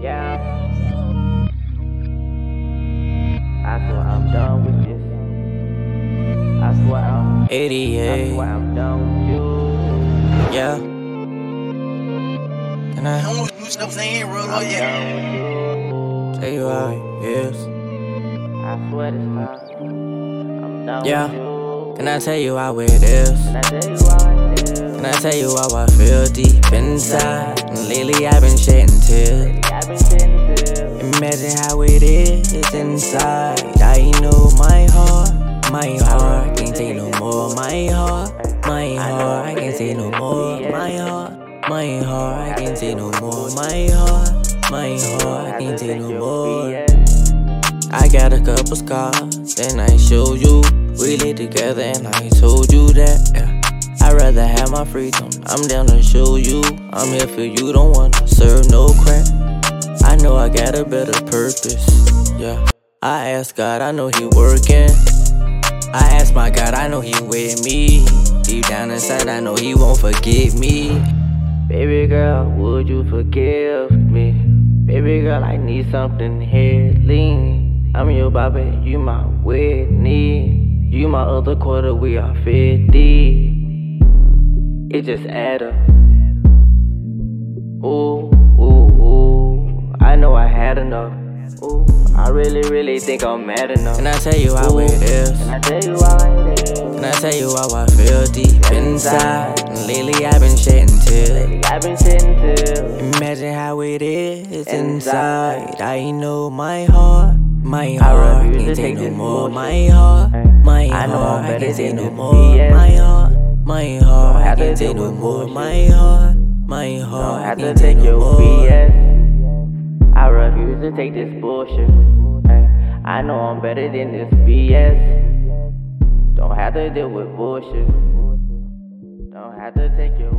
Yeah. I swear I'm done with this. I swear I'm. 88. I swear I'm done with you. Yeah. Can I I want to do something ain't real I'm yet. done with you. tell you how it is? I swear this time. I'm done Yeah. with you. Can I tell you how it is? Can I tell you how it is? Can I tell you mm. how I feel deep inside? And lately I've been shedding tears. Imagine how it is inside. I know my heart, my heart can't take no more. My heart, my heart, I can't take no more. My heart, my heart, I can't take no more. My heart, my heart, I can't take no more. I got a couple scars, then I show you. We lay together and I told you that. Rather have my freedom. I'm down to show you. I'm here for you, don't wanna serve no crap. I know I got a better purpose. Yeah. I ask God, I know He working. I ask my God, I know He with me. Deep down inside, I know He won't forget me. Baby girl, would you forgive me? Baby girl, I need something healing. I'm your Bobby, you my Whitney. You my other quarter, we are 50. It just add up. Ooh, ooh, ooh. I know I had enough. Ooh, I really, really think I'm mad enough. Can I tell you how it is? Can I tell you how it is? Can I tell you how I feel deep inside? And lately I've been shedding tears. I've been. Imagine how it is inside. I know my heart, my heart can't take no more. My heart, my I heart I can't take no more. My heart, my heart I to take no more. My heart, my heart. Don't have to take your. BS. I refuse to take this bullshit. I know I'm better than this BS. Don't have to deal with bullshit. Don't have to take your